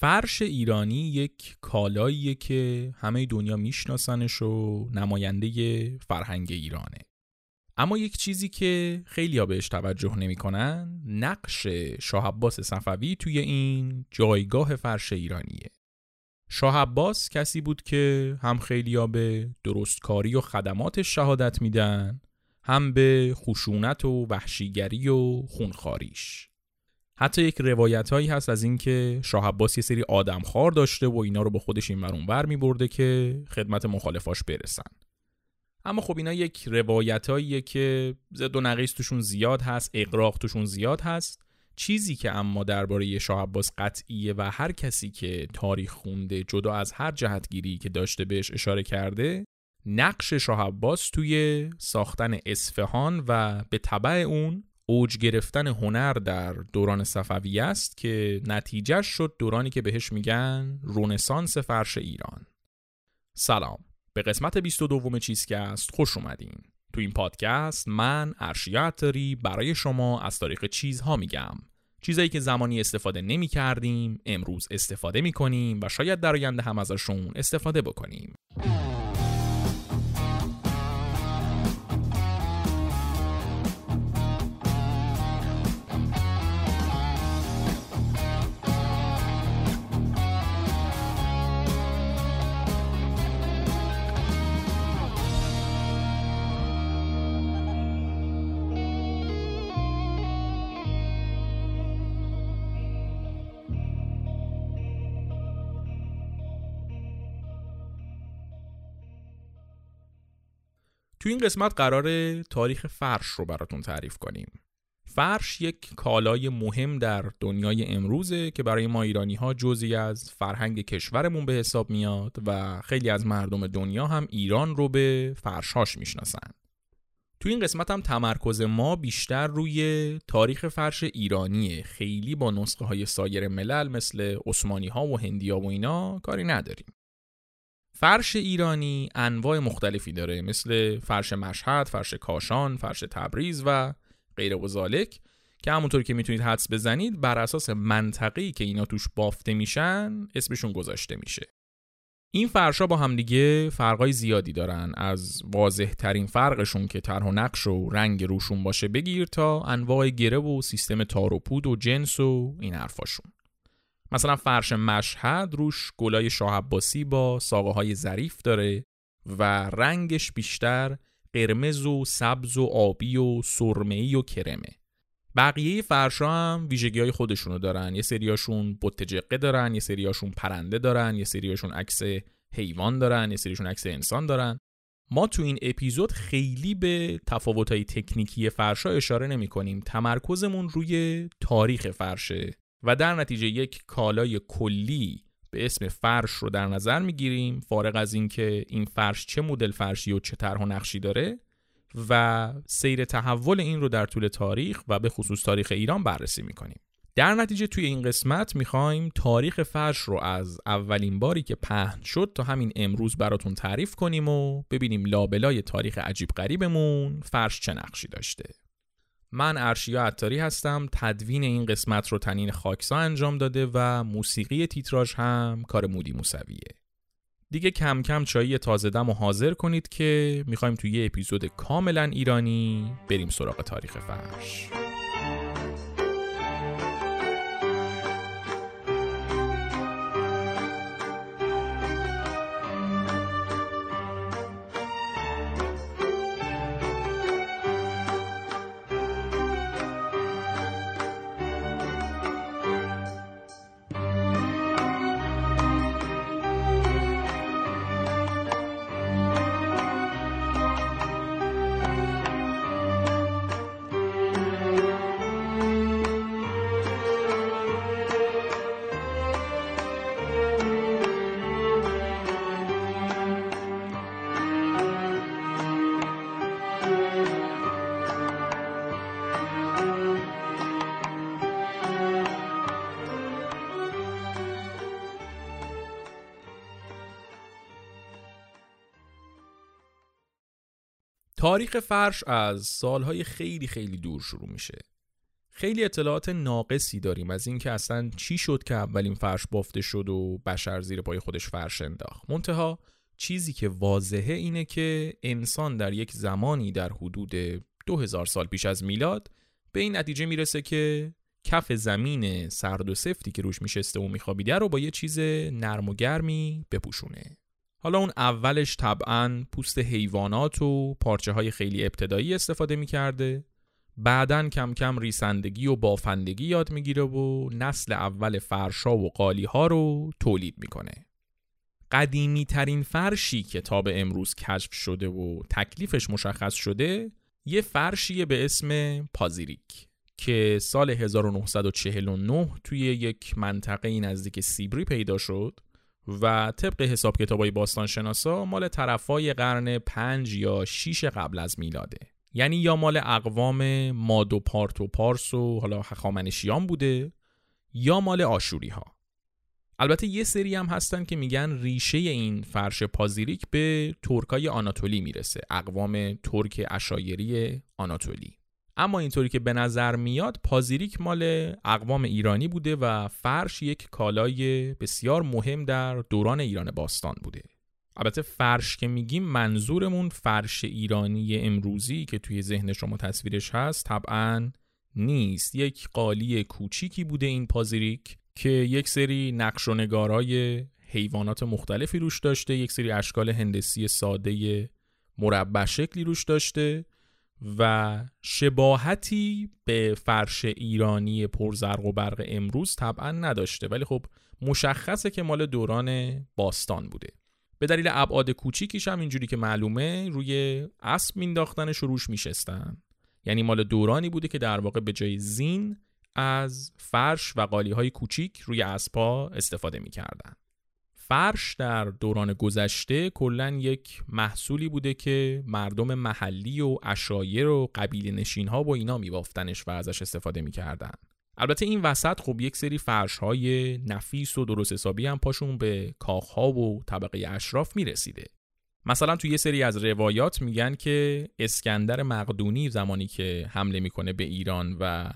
فرش ایرانی یک کالاییه که همه دنیا میشناسنش و نماینده فرهنگ ایرانه. اما یک چیزی که خیلی ها بهش توجه نمی‌کنن نقش شاه عباس صفوی توی این جایگاه فرش ایرانیه. شاه عباس کسی بود که هم خیلی ها به درستکاری و خدمات شهادت میدن هم به خشونت و وحشیگری و خونخاریش حتی یک روایت هایی هست از اینکه شاه عباس یه سری آدمخوار داشته و اینا رو با خودش این ورون بر می برده که خدمت مخالفاش برسن. اما خب اینا یک روایت که زد و نقیس توشون زیاد هست اقراق توشون زیاد هست. چیزی که اما درباره شاه عباس قطعیه و هر کسی که تاریخ خونده جدا از هر جهتگیری که داشته بهش اشاره کرده نقش شاه عباس توی ساختن اصفهان و به طبع اون اوج گرفتن هنر در دوران صفوی است که نتیجه شد دورانی که بهش میگن رونسانس فرش ایران. سلام. به قسمت 22 چیزکست خوش اومدین. تو این پادکست من ارشیا برای شما از تاریخ چیزها میگم. چیزایی که زمانی استفاده نمی کردیم امروز استفاده می کنیم و شاید در آینده هم ازشون استفاده بکنیم. تو این قسمت قرار تاریخ فرش رو براتون تعریف کنیم. فرش یک کالای مهم در دنیای امروزه که برای ما ایرانی ها جزی از فرهنگ کشورمون به حساب میاد و خیلی از مردم دنیا هم ایران رو به فرشهاش می‌شناسن. تو این قسمت هم تمرکز ما بیشتر روی تاریخ فرش ایرانیه. خیلی با نسخه های سایر ملل مثل عثمانی ها و هندی ها و اینا کاری نداریم. فرش ایرانی انواع مختلفی داره مثل فرش مشهد، فرش کاشان، فرش تبریز و غیر و که همونطور که می‌تونید حدس بزنید بر اساس منطقی که اینا توش بافته میشن اسمشون گذاشته میشه. این فرشا با همدیگه فرقای زیادی دارن از واضح ترین فرقشون که طرح و نقش و رنگ روشون باشه بگیر تا انواع گره و سیستم تار و پود و جنس و این حرفاشون. مثلا فرش مشهد روش گلای شاه عباسی با ساقه های ظریف داره و رنگش بیشتر قرمز و سبز و آبی و سرمه‌ای و کرمه. بقیه فرشا هم ویژگی های خودشونو دارن. یه سریاشون بت جقه دارن یه سریاشون پرنده دارن یه سریاشون عکس حیوان دارن یه سریاشون عکس انسان دارن. ما تو این اپیزود خیلی به تفاوت‌های تکنیکی فرشا اشاره نمی کنیم تمرکزمون روی تاریخ فرشه. و در نتیجه یک کالای کلی به اسم فرش رو در نظر می‌گیریم فارغ از اینکه این فرش چه مدل فرشی و چه طرح و نقشی داره و سیر تحول این رو در طول تاریخ و به خصوص تاریخ ایران بررسی می‌کنیم. در نتیجه توی این قسمت می‌خوایم تاریخ فرش رو از اولین باری که پهن شد تا همین امروز براتون تعریف کنیم و ببینیم لابلای تاریخ عجیب غریبمون فرش چه نقشی داشته. من ارشیا عطاری هستم تدوین این قسمت رو تنین خاکسا انجام داده و موسیقی تیتراژ هم کار مودی موسویه. دیگه کم کم چایی تازه دم و حاضر کنید که می‌خوایم توی یه اپیزود کاملا ایرانی بریم سراغ تاریخ فرش. تاریخ فرش از سالهای خیلی خیلی دور شروع میشه. خیلی اطلاعات ناقصی داریم از اینکه اصلا چی شد که اولین فرش بافته شد و بشر زیر پای خودش فرش انداخت. منتها چیزی که واضحه اینه که انسان در یک زمانی در حدود 2000 سال پیش از میلاد به این نتیجه می‌رسه که کف زمین سرد و سفتی که روش میشسته و میخوابیده رو با یه چیز نرم و گرمی بپوشونه. حالا اون اولش طبعا پوست حیوانات و پارچه های خیلی ابتدایی استفاده می‌کرده. بعدا کم کم ریسندگی و بافندگی یاد می‌گیره و نسل اول فرشا و قالی ها رو تولید می‌کنه. قدیمی ترین فرشی که تا به امروز کشف شده و تکلیفش مشخص شده یه فرشیه به اسم پازیریک که سال 1949 توی یک منطقه نزدیک سیبری پیدا شد. و طبق حساب کتابای باستان شناسا مال طرفای قرن 5 یا 6 قبل از میلاده. یعنی یا مال اقوام ماد و پارت و پارس و حالا هخامنشیان بوده یا مال آشوری ها البته یه سری هم هستن که میگن ریشه این فرش پازیریک به ترکای آناتولی می‌رسه اقوام ترک اشایری آناتولی. اما اینطوری که به نظر میاد پازیریک مال اقوام ایرانی بوده و فرش یک کالای بسیار مهم در دوران ایران باستان بوده. البته فرش که میگیم منظورمون فرش ایرانی امروزی که توی ذهن شما تصویرش هست طبعا نیست. یک قالی کوچیکی بوده این پازیریک که یک سری نقش و نگارای حیوانات مختلفی روش داشته یک سری اشکال هندسی ساده مربع شکلی روش داشته و شباهتی به فرش ایرانی پرزرق و برق امروز طبعا نداشته. ولی خب مشخصه که مال دوران باستان بوده. به دلیل ابعاد کوچیکیش هم اینجوری که معلومه روی اسب مینداختنش روش میشستن. یعنی مال دورانی بوده که در واقع به جای زین از فرش و قالی های کوچیک روی اسبا استفاده می‌کردن. فرش در دوران گذشته کلا یک محصولی بوده که مردم محلی و اشایر و قبیل نشین ها با اینا میبافتنش و ازش استفاده می‌کردن. البته این وسط خب یک سری فرش های نفیس و درست حسابی هم پاشون به کاخ ها و طبقه اشراف می‌رسیده. مثلا تو یه سری از روایات میگن که اسکندر مقدونی زمانی که حمله می‌کنه به ایران و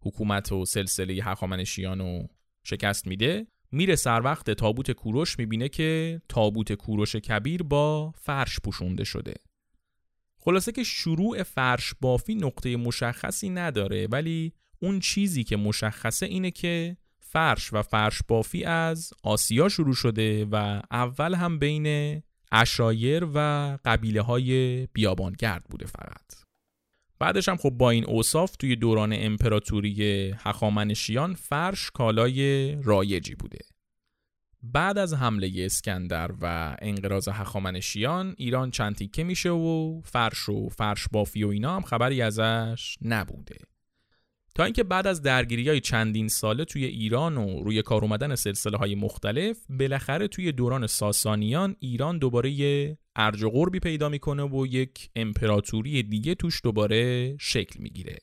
حکومت و سلسله هخامنشیان رو شکست میده میره سر وقت تابوت کوروش می‌بینه که تابوت کوروش کبیر با فرش پوشونده شده. خلاصه که شروع فرش بافی نقطه مشخصی نداره ولی اون چیزی که مشخصه اینه که فرش و فرش بافی از آسیا شروع شده و اول هم بین اشایر و قبیله های بیابانگرد بوده فقط. بعدش هم خب با این اوصاف توی دوران امپراتوری هخامنشیان فرش کالای رایجی بوده. بعد از حمله اسکندر و انقراض هخامنشیان ایران چند تیکه میشه و فرش و فرش بافی و اینا هم خبری ازش نبوده. تا اینکه بعد از درگیری های چندین ساله توی ایران و روی کار اومدن سلسله های مختلف بالاخره توی دوران ساسانیان ایران دوباره یه ارج و قربی پیدا می‌کنه و یک امپراتوری دیگه توش دوباره شکل می‌گیره.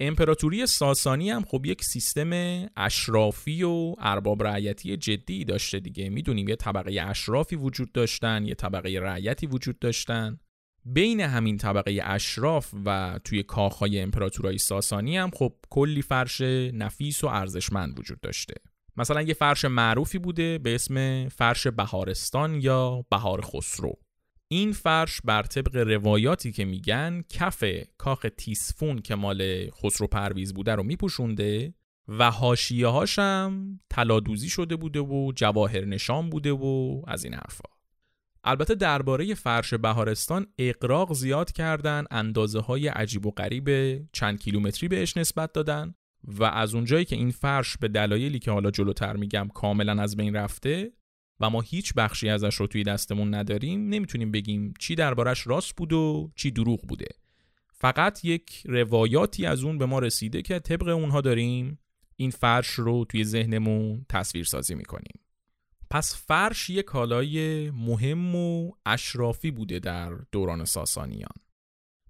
امپراتوری ساسانی هم خب یک سیستم اشرافی و ارباب رعیتی جدی داشته دیگه. می‌دونیم یه طبقه اشرافی وجود داشتن یه طبقه رعیتی وجود داشتن. بین همین طبقه اشراف و توی کاخهای امپراتورای ساسانی هم خب کلی فرش نفیس و ارزشمند وجود داشته. مثلا یه فرش معروفی بوده به اسم فرش بهارستان یا بهار خسرو. این فرش بر طبق روایاتی که میگن کف کاخ تیسفون که مال خسرو پرویز بوده رو میپوشونده و حاشیه هاشم تلادوزی شده بوده و جواهر نشان بوده و از این حرفا. البته درباره فرش بهارستان اقراق زیاد کردن اندازه های عجیب و غریب چند کیلومتری بهش نسبت دادن. و از اونجایی که این فرش به دلایلی که حالا جلوتر میگم کاملا از بین رفته و ما هیچ بخشی ازش رو توی دستمون نداریم نمی‌تونیم بگیم چی دربارش راست بود و چی دروغ بوده. فقط یک روایاتی از اون به ما رسیده که طبق اونها داریم این فرش رو توی ذهنمون تصویر سازی می‌کنیم. پس فرش یک کالای مهم و اشرافی بوده در دوران ساسانیان.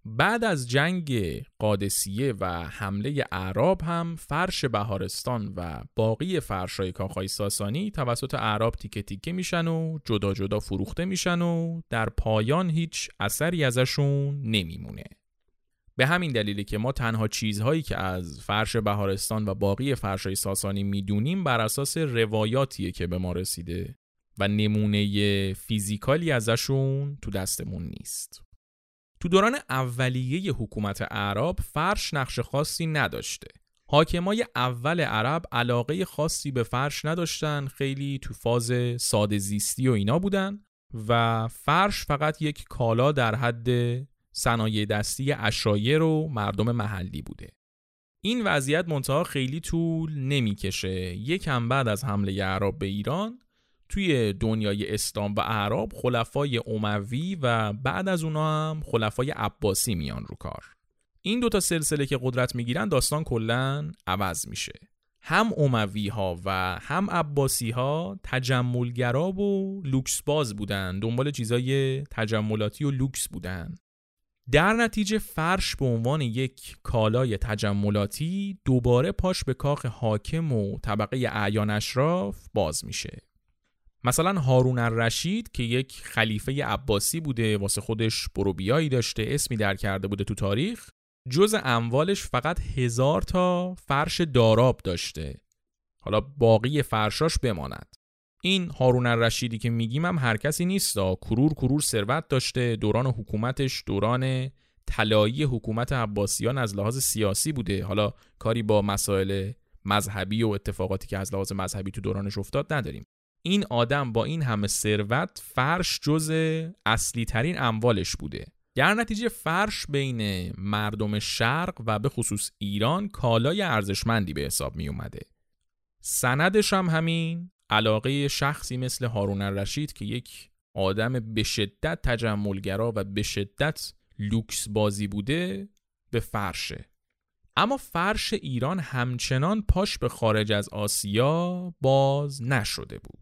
بعد از جنگ قادسیه و حمله اعراب هم فرش بهارستان و باقی فرشای کاخای ساسانی توسط اعراب تیکه تیکه میشن و جدا جدا فروخته میشن و در پایان هیچ اثری ازشون نمیمونه به همین دلیلی که ما تنها چیزهایی که از فرش بهارستان و باقی فرشای ساسانی می‌دونیم بر اساس روایاتیه که به ما رسیده و نمونه فیزیکالی ازشون تو دستمون نیست. تو دوران اولیه حکومت عرب فرش نقش خاصی نداشته. حاکمای اول عرب علاقه خاصی به فرش نداشتن خیلی تو فاز ساده زیستی و اینا بودن و فرش فقط یک کالا در حد صنایع دستی اشایر و مردم محلی بوده این وضعیت منتها خیلی طول نمی‌کشه یکم بعد از حمله عرب به ایران توی دنیای اسلام و عرب خلفای اموی و بعد از اونا هم خلفای عباسی میان رو کار. این دوتا سلسله که قدرت می‌گیرن داستان کلا عوض میشه. هم اموی ها و هم عباسی ها تجملگرا و لوکس باز بودن دنبال چیزای تجملاتی و لوکس بودن. در نتیجه فرش به عنوان یک کالای تجملاتی دوباره پاش به کاخ حاکم و طبقه اعیان اشراف باز میشه. مثلا هارون الرشید که یک خلیفه عباسی بوده واسه خودش بروبیایی داشته اسمی در کرده بوده تو تاریخ جز اموالش فقط هزار تا فرش داراب داشته. حالا باقی فرشاش بماند. این هارون الرشیدی که میگیم هم هر کسی نیست کرور کرور ثروت داشته دوران حکومتش دوران طلایی حکومت عباسیان از لحاظ سیاسی بوده. حالا کاری با مسائل مذهبی و اتفاقاتی که از لحاظ مذهبی تو دورانش افتاد نداریم. این آدم با این همه ثروت فرش جز اصلی ترین اموالش بوده. در نتیجه فرش بین مردم شرق و به خصوص ایران کالای ارزشمندی به حساب می اومده سندش هم همین علاقه شخصی مثل هارون الرشید که یک آدم به شدت تجملگرا و به شدت لوکس بازی بوده به فرشه. اما فرش ایران همچنان پاش به خارج از آسیا باز نشده بود.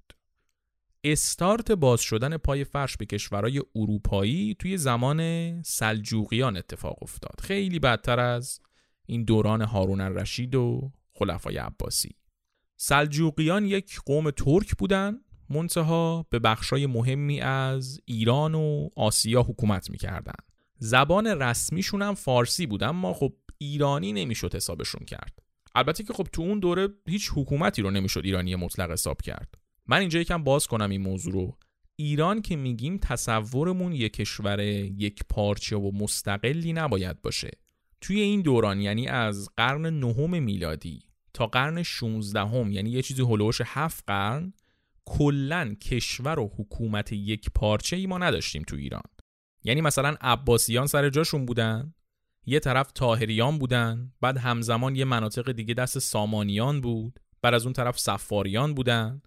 استارت باز شدن پای فرش به کشورهای اروپایی توی زمان سلجوقیان اتفاق افتاد. خیلی بدتر از این دوران هارون الرشید و خلفای عباسی. سلجوقیان یک قوم ترک بودن منتها به بخشای مهمی از ایران و آسیا حکومت می‌کردن. زبان رسمیشون هم فارسی بود اما خب ایرانی نمی‌شد حسابشون کرد. البته که خب تو اون دوره هیچ حکومتی رو نمی‌شد ایرانی مطلق حساب کرد. من اینجا یکم باز کنم این موضوع رو. ایران که میگیم تصورمون یک کشور یک پارچه و مستقلی نباید باشه. توی این دوران یعنی از قرن نهم میلادی تا قرن 16 هم یعنی یه چیزی هلوش هفت قرن کلا کشور و حکومت یک پارچه ای ما نداشتیم تو ایران. یعنی مثلا عباسیان سر جاشون بودن یه طرف تاهریان بودن بعد همزمان یه مناطق دیگه دست سامانیان بود بعد از اون طرف سفاریان بودن.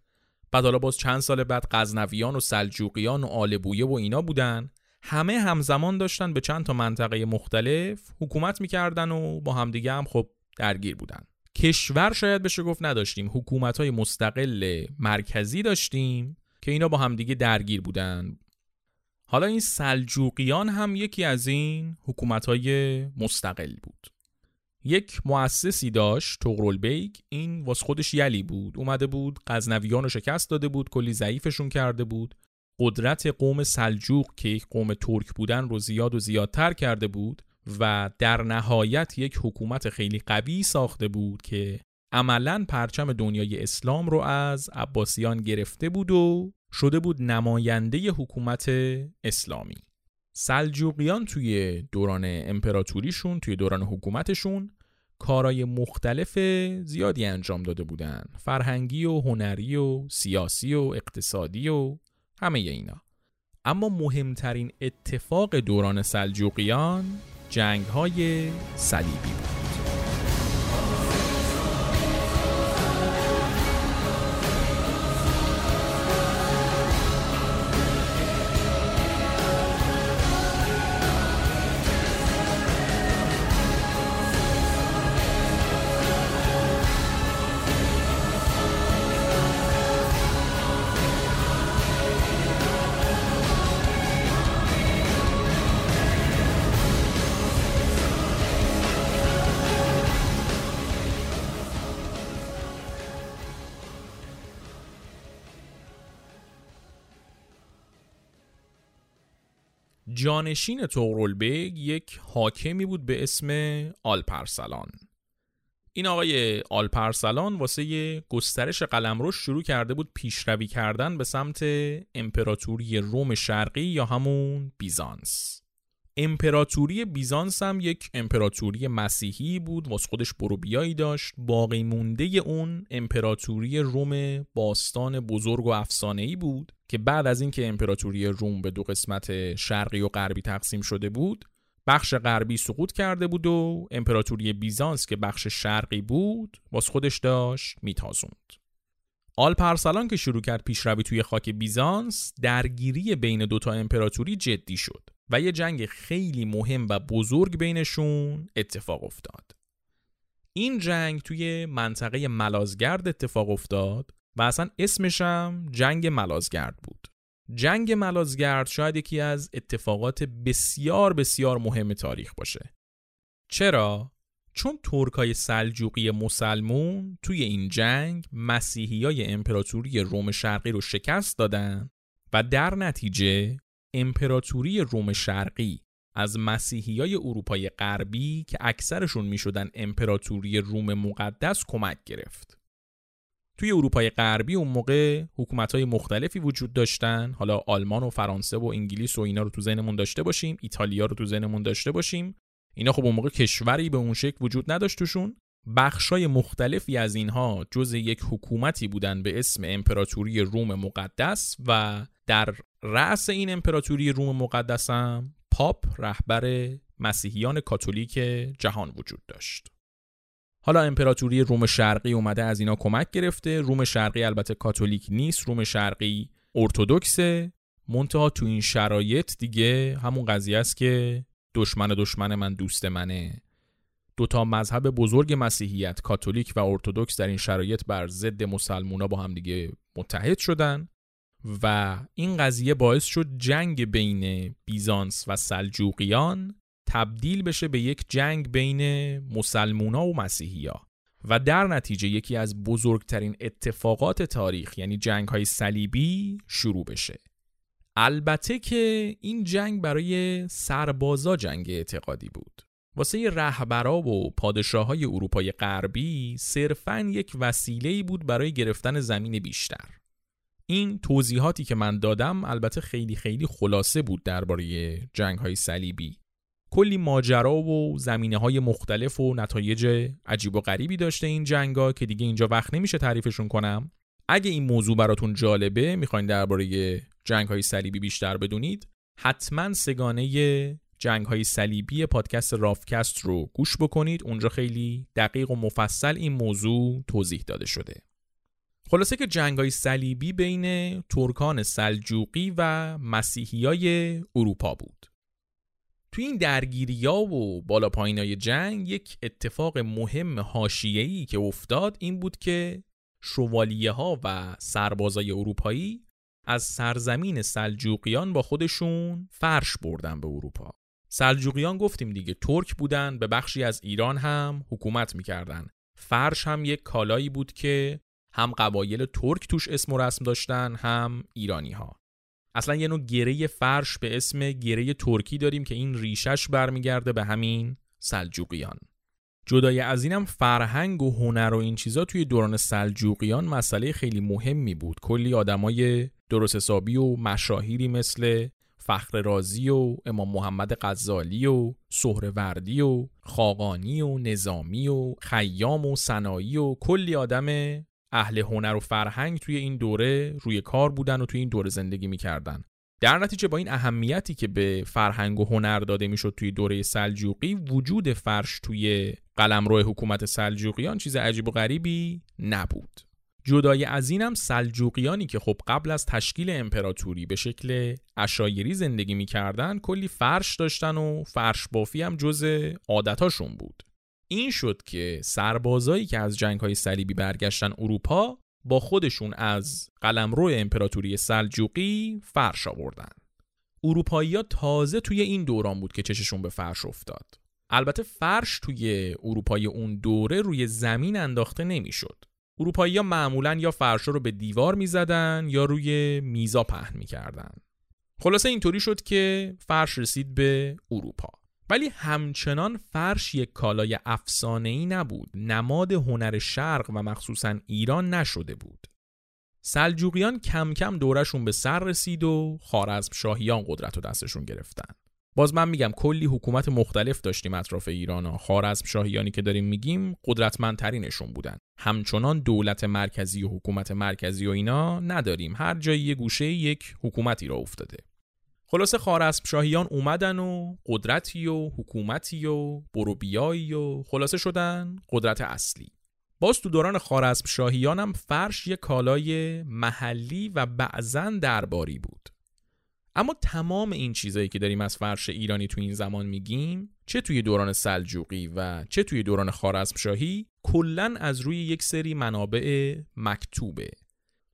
بعد حالا باز چند سال بعد غزنویان و سلجوقیان و آلبویه و اینا بودن. همه همزمان داشتن به چند تا منطقه مختلف حکومت می‌کردن و با همدیگه هم خب درگیر بودن. کشور شاید بشه گفت نداشتیم حکومت های مستقل مرکزی داشتیم که اینا با همدیگه درگیر بودن. حالا این سلجوقیان هم یکی از این حکومت های مستقل بود. یک مؤسسی داشت طغرل بیگ این واس خودش یلی بود. اومده بود غزنویان رو شکست داده بود کلی ضعیفشون کرده بود. قدرت قوم سلجوق که یک قوم ترک بودن رو زیاد و زیادتر کرده بود و در نهایت یک حکومت خیلی قوی ساخته بود که عملا پرچم دنیای اسلام رو از عباسیان گرفته بود و شده بود نماینده حکومت اسلامی. سلجوقیان توی دوران امپراتوریشون توی دوران حکومتشون کارای مختلف زیادی انجام داده بودن. فرهنگی و هنری و سیاسی و اقتصادی و همه اینا. اما مهمترین اتفاق دوران سلجوقیان جنگ های صلیبی بود. جانشین بیگ یک حاکمی بود به اسم آلپ ارسلان. این آقای آلپ ارسلان واسه گسترش قلمرو شروع کرده بود پیشروی کردن به سمت امپراتوری روم شرقی یا همون بیزانس. امپراتوری بیزانس هم یک امپراتوری مسیحی بود واسه خودش بروبیایی داشت. باقی مونده اون امپراتوری روم باستان بزرگ و افسانه‌ای بود. که بعد از اینکه امپراتوری روم به دو قسمت شرقی و غربی تقسیم شده بود بخش غربی سقوط کرده بود و امپراتوری بیزانس که بخش شرقی بود باز خودش داشت میتازوند. آل پرسلان که شروع کرد پیشروی توی خاک بیزانس درگیری بین دوتا امپراتوری جدی شد و یه جنگ خیلی مهم و بزرگ بینشون اتفاق افتاد. این جنگ توی منطقه ملازگرد اتفاق افتاد و اصلا اسمش هم جنگ ملازگرد بود جنگ ملازگرد شاید یکی از اتفاقات بسیار بسیار مهم تاریخ باشه چرا؟ چون ترکای سلجوقی مسلمون توی این جنگ مسیحی های امپراتوری روم شرقی رو شکست دادن و در نتیجه امپراتوری روم شرقی از مسیحی های اروپای غربی که اکثرشون می شدن امپراتوری روم مقدس کمک گرفت. توی اروپای غربی اون موقع حکومت های مختلفی وجود داشتن. حالا آلمان و فرانسه و انگلیس و اینا رو تو ذهنمون داشته باشیم. ایتالیا رو تو ذهنمون داشته باشیم. اینا خب اون موقع کشوری به اون شکل وجود نداشت توشون. بخشای مختلفی از اینها جز یک حکومتی بودن به اسم امپراتوری روم مقدس و در رأس این امپراتوری روم مقدس هم پاپ رهبر مسیحیان کاتولیک جهان وجود داشت. حالا امپراتوری روم شرقی اومده از اینا کمک گرفته. روم شرقی البته کاتولیک نیست روم شرقی ارتودکسه منتها تو این شرایط دیگه همون قضیه است که دشمن دشمن من دوست منه. دوتا مذهب بزرگ مسیحیت کاتولیک و ارتودکس در این شرایط بر ضد مسلمونا با هم دیگه متحد شدن و این قضیه باعث شد جنگ بین بیزانس و سلجوقیان تبدیل بشه به یک جنگ بین مسلمونا و مسیحیا و در نتیجه یکی از بزرگترین اتفاقات تاریخ یعنی جنگ های صلیبی شروع بشه. البته که این جنگ برای سربازا جنگ اعتقادی بود. واسه رهبرا و پادشاه های اروپای غربی صرفا یک وسیله بود برای گرفتن زمین بیشتر. این توضیحاتی که من دادم البته خیلی خیلی خلاصه بود درباره جنگ های صلیبی. کلی ماجرا و زمینه های مختلف و نتایج عجیب و غریبی داشته این جنگا که دیگه اینجا وقت نمیشه تعریفشون کنم. اگه این موضوع براتون جالبه می‌خواین درباره جنگ های صلیبی بیشتر بدونید حتما سگانه جنگ های صلیبی پادکست رافکست رو گوش بکنید. اونجا خیلی دقیق و مفصل این موضوع توضیح داده شده. خلاصه که جنگ های صلیبی بین ترکان سلجوقی و مسیحی های اروپا بود. توی این درگیری ها و بالا پایین جنگ یک اتفاق مهم حاشیه‌ای که افتاد این بود که شوالیه ها و سربازای اروپایی از سرزمین سلجوقیان با خودشون فرش بردن به اروپا. سلجوقیان گفتیم دیگه ترک بودن به بخشی از ایران هم حکومت می‌کردن. فرش هم یک کالایی بود که هم قبایل ترک توش اسم و رسم داشتن هم ایرانی ها اصلا یه نوع گره فرش به اسم گره ترکی داریم که این ریشش برمیگرده به همین سلجوقیان. جدای از اینم فرهنگ و هنر و این چیزا توی دوران سلجوقیان مسئله خیلی مهمی بود. کلی آدمای درست حسابی و مشاهیری مثل فخر رازی و امام محمد غزالی و سهروردی و خاقانی و نظامی و خیام و سنایی و کلی آدم اهل هنر و فرهنگ توی این دوره روی کار بودن و توی این دوره زندگی می‌کردن. در نتیجه با این اهمیتی که به فرهنگ و هنر داده می‌شد توی دوره سلجوقی وجود فرش توی قلمرو حکومت سلجوقیان چیز عجیب و غریبی نبود. جدای از اینم سلجوقیانی که خب قبل از تشکیل امپراتوری به شکل اشایری زندگی می‌کردن کلی فرش داشتن و فرش بافی هم جز عادتاشون بود. این شد که سربازایی که از جنگ های صلیبی برگشتن اروپا با خودشون از قلمرو امپراتوری سلجوقی فرش آوردن. اروپایی تازه توی این دوران بود که چششون به فرش افتاد. البته فرش توی اروپای اون دوره روی زمین انداخته نمی‌شد. اروپایی ها معمولا یا فرش رو به دیوار می‌زدن یا روی میزا پهن می‌کردن. خلاصه اینطوری شد که فرش رسید به اروپا. ولی همچنان فرش یک کالای ای نبود. نماد هنر شرق و مخصوصا ایران نشده بود. سلجوقیان کم کم دورشون به سر رسید و خارزم شاهیان قدرت و دستشون گرفتن. باز من میگم کلی حکومت مختلف داشتیم اطراف ایران ها. خارزم شاهیانی که داریم میگیم قدرتمندترینشون بودن. همچنان دولت مرکزی و حکومت مرکزی و اینا نداریم. هر جایی یه گوشه یک حکومتی را افتاده. خلاصه خارسب شاهیان اومدن و قدرتی و حکومتی و بروبیایی و خلاصه شدن قدرت اصلی. باز تو دوران خارسب شاهیان هم فرش یک کالای محلی و بعضا درباری بود. اما تمام این چیزایی که داریم از فرش ایرانی تو این زمان میگیم چه توی دوران سلجوقی و چه توی دوران خارسب شاهی کلا از روی یک سری منابع مکتوبه.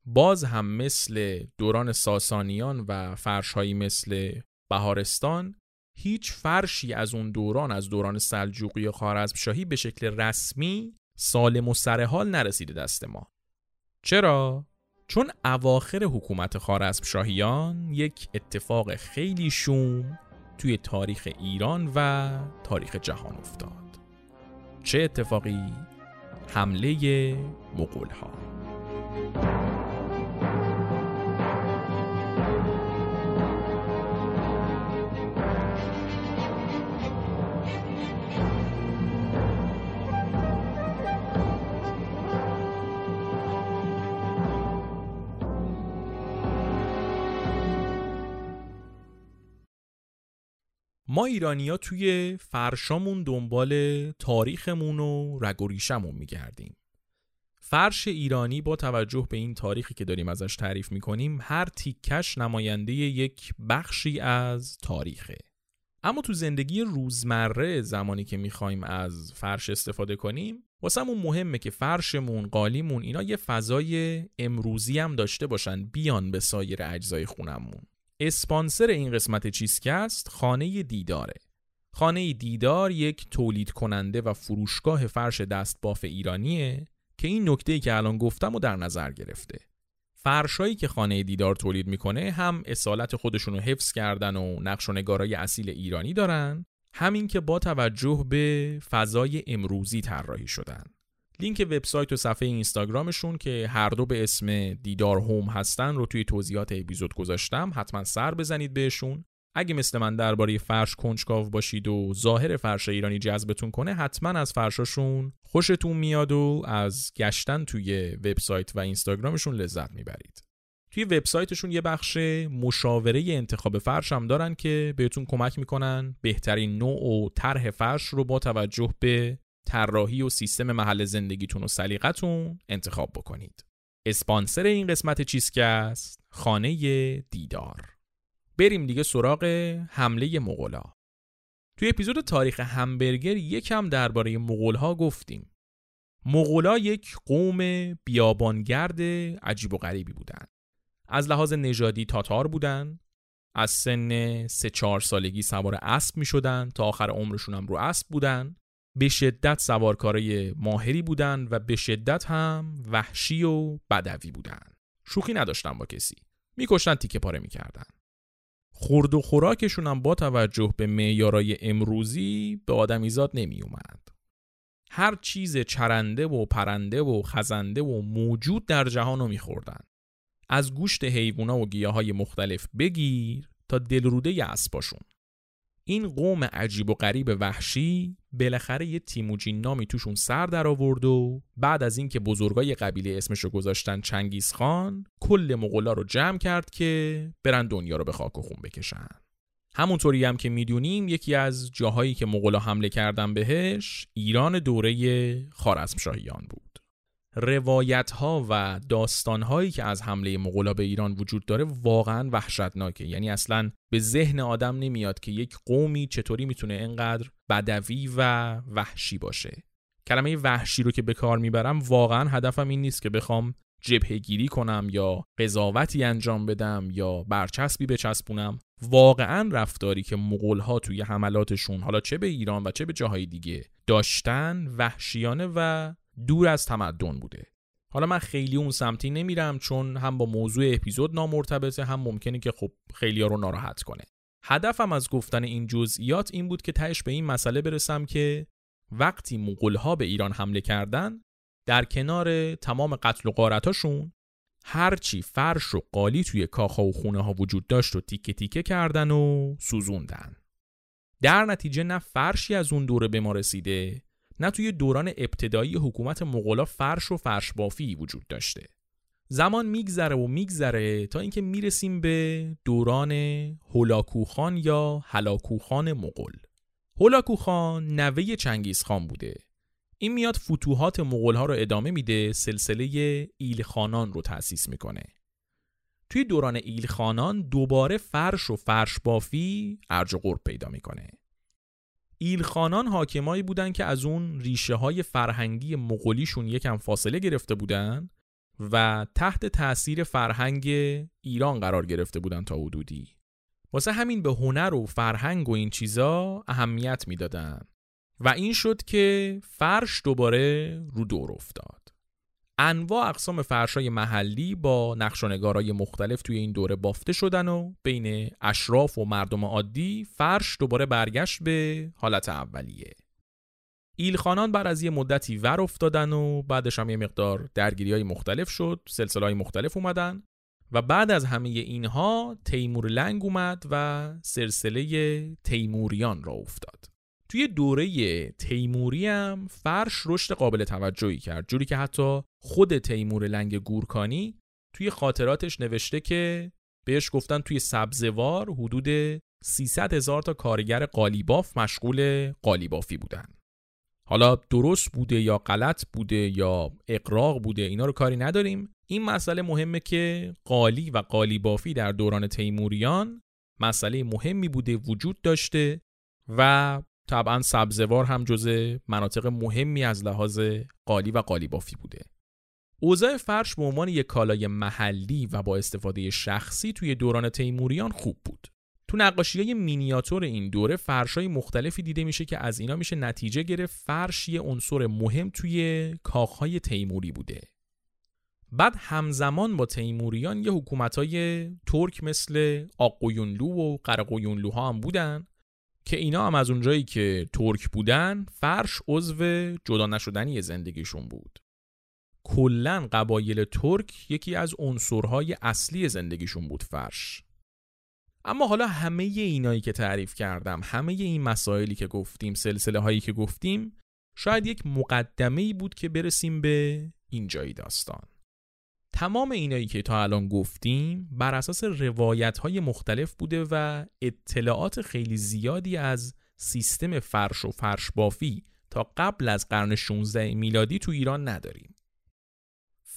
باز هم مثل دوران ساسانیان و فرشهایی مثل بهارستان هیچ فرشی از اون دوران از دوران سلجوقی و شاهی به شکل رسمی سالم و سرحال نرسیده دست ما چرا؟ چون اواخر حکومت شاهیان یک اتفاق خیلی شوم توی تاریخ ایران و تاریخ جهان افتاد چه اتفاقی؟ حمله مغول ها ما ایرانیا توی فرشامون دنبال تاریخمون و رگ و ریشمون میگردیم. فرش ایرانی با توجه به این تاریخی که داریم ازش تعریف می‌کنیم هر تیکش نماینده یک بخشی از تاریخه. اما تو زندگی روزمره زمانی که می‌خوایم از فرش استفاده کنیم واسمون مهمه که فرشمون، قالیمون اینا یه فضای امروزی هم داشته باشن بیان به سایر اجزای خونمون. اسپانسر این قسمت چیزکست خانه دیداره. خانه دیدار یک تولید کننده و فروشگاه فرش دستباف ایرانیه که این نکته که الان گفتم و در نظر گرفته. فرشایی که خانه دیدار تولید می‌کنه هم اصالت خودشون رو حفظ کردن و نقش و نگارای اصیل ایرانی دارن همین که با توجه به فضای امروزی طراحی شدن. لینک وبسایت و صفحه اینستاگرامشون که هر دو به اسم دیدار هوم هستن رو توی توضیحات اپیزود گذاشتم حتما سر بزنید بهشون. اگه مثل من درباره فرش کنجکاو باشید و ظاهر فرش ایرانی جذبتون کنه حتما از فرشاشون خوشتون میاد و از گشتن توی وبسایت و اینستاگرامشون لذت می‌برید. توی وبسایتشون یه بخش مشاوره انتخاب فرش هم دارن که بهتون کمک می‌کنن بهترین نوع و طرح فرش رو با توجه به طراحی و سیستم محل زندگیتون و سلیقتون انتخاب بکنید. اسپانسر این قسمت چیزکست خانه دیدار. بریم دیگه سراغ حمله مغولا. توی اپیزود تاریخ همبرگر یکم درباره مغولها گفتیم. مغولا یک قوم بیابانگرد عجیب و غریبی بودند. از لحاظ نژادی تاتار بودند. از سن سه چهار سالگی سوار اسب می شدن تا آخر عمرشون هم رو اسب بودن به شدت سوارکارای ماهری بودن و به شدت هم وحشی و بدوی بودن شوخی نداشتن با کسی میکشتن تیکه پاره می‌کردن خورد و خوراکشون هم با توجه به معیارای امروزی به آدمیزاد نمی اومد. هر چیز چرنده و پرنده و خزنده و موجود در جهان رو میخوردن. از گوشت حیوونا و گیاهای مختلف بگیر تا دلروده اسباشون. این قوم عجیب و غریب وحشی بالاخره یه تیموجین نامی توشون سر در آورد و بعد از اینکه بزرگای قبیله اسمشو گذاشتن چنگیز خان کل مغولا رو جمع کرد که برن دنیا رو به خاک و خون بکشن. همونطوری هم که می‌دونیم یکی از جاهایی که مغولا حمله کردن بهش ایران دوره خارزمشاهیان بود. روایت ها و داستان هایی که از حمله مغولا به ایران وجود داره واقعا وحشتناکه. یعنی اصلا به ذهن آدم نمیاد که یک قومی چطوری می‌تونه اینقدر بدوی و وحشی باشه. کلمه وحشی رو که به کار می‌برم واقعا هدفم این نیست که بخوام جبهه گیری کنم یا قضاوتی انجام بدم یا برچسبی بچسبونم. واقعا رفتاری که مغول ها توی حملاتشون حالا چه به ایران و چه به جاهای دیگه داشتن وحشیانه و دور از تمدن بوده. حالا من خیلی اون سمتی نمیرم چون هم با موضوع اپیزود نامرتبطه هم ممکنه که خب خیلی ها رو ناراحت کنه. هدفم از گفتن این جزئیات این بود که تهش به این مسئله برسم که وقتی مغولها به ایران حمله کردن در کنار تمام قتل و غارتاشون هرچی فرش و قالی توی کاخا و خونه ها وجود داشت و تیکه تیکه کردن و سوزوندن. در نتیجه نه فرشی از اون دوره به ما رسیده نه توی دوران ابتدایی حکومت مغولا فرش و فرش بافی وجود داشته. زمان میگذره و میگذره تا اینکه می‌رسیم به دوران هولاکوخان یا هلاکوخان مغول. هولاکوخان نوه چنگیز خان بوده. این میاد فتوحات مغول ها رو ادامه میده سلسله ایلخانان رو تأسیس می‌کنه. توی دوران ایلخانان دوباره فرش و فرش بافی ارج و پیدا می‌کنه. ایلخانان حاکمایی بودن که از اون ریشه های فرهنگی مغولیشون یکم فاصله گرفته بودن و تحت تأثیر فرهنگ ایران قرار گرفته بودن تا حدودی. واسه همین به هنر و فرهنگ و این چیزا اهمیت می‌دادن. و این شد که فرش دوباره رو دور افتاد. انواع اقسام فرشای محلی با نقشانگارای مختلف توی این دوره بافته شدن و بین اشراف و مردم عادی فرش دوباره برگشت به حالت اولیه. ایلخانان بعد از یه مدتی ور افتادن و بعدش هم یه مقدار درگیری های مختلف شد سلسله های مختلف اومدن و بعد از همه اینها تیمور لنگ اومد و سلسله تیموریان را افتاد. توی دوره تیموری هم فرش رشد قابل توجهی کرد. جوری که حتی خود تیمور لنگ گورکانی توی خاطراتش نوشته که بهش گفتن توی سبزوار حدود 300 هزار تا کارگر قالیباف مشغول قالیبافی بودن. حالا درست بوده یا غلط بوده یا اقراق بوده اینا رو کاری نداریم. این مسئله مهمه که قالی و قالیبافی در دوران تیموریان مسئله مهمی بوده وجود داشته و طبعا سبزوار هم جزء مناطق مهمی از لحاظ قالی و قالیبافی بوده. اوضاع فرش به عنوان یک کالای محلی و با استفاده شخصی توی دوران تیموریان خوب بود. تو نقاشی های مینیاتور این دوره فرش های مختلفی دیده میشه که از اینا میشه نتیجه گرفت فرش یه عنصر مهم توی کاخهای تیموری بوده. بعد همزمان با تیموریان یه حکومت های ترک مثل آقویونلو و قرقویونلو ها هم بودن که اینا هم از اونجایی که ترک بودن فرش عضو جدا نشدنی زندگیشون بود. کلا قبایل ترک یکی از عنصرهای اصلی زندگیشون بود فرش. اما حالا همه اینایی که تعریف کردم همه این مسائلی که گفتیم سلسله هایی که گفتیم شاید یک مقدمه ای بود که برسیم به اینجایی داستان. تمام اینایی که تا الان گفتیم بر اساس روایت های مختلف بوده و اطلاعات خیلی زیادی از سیستم فرش و فرش بافی تا قبل از قرن 16 میلادی تو ایران نداریم.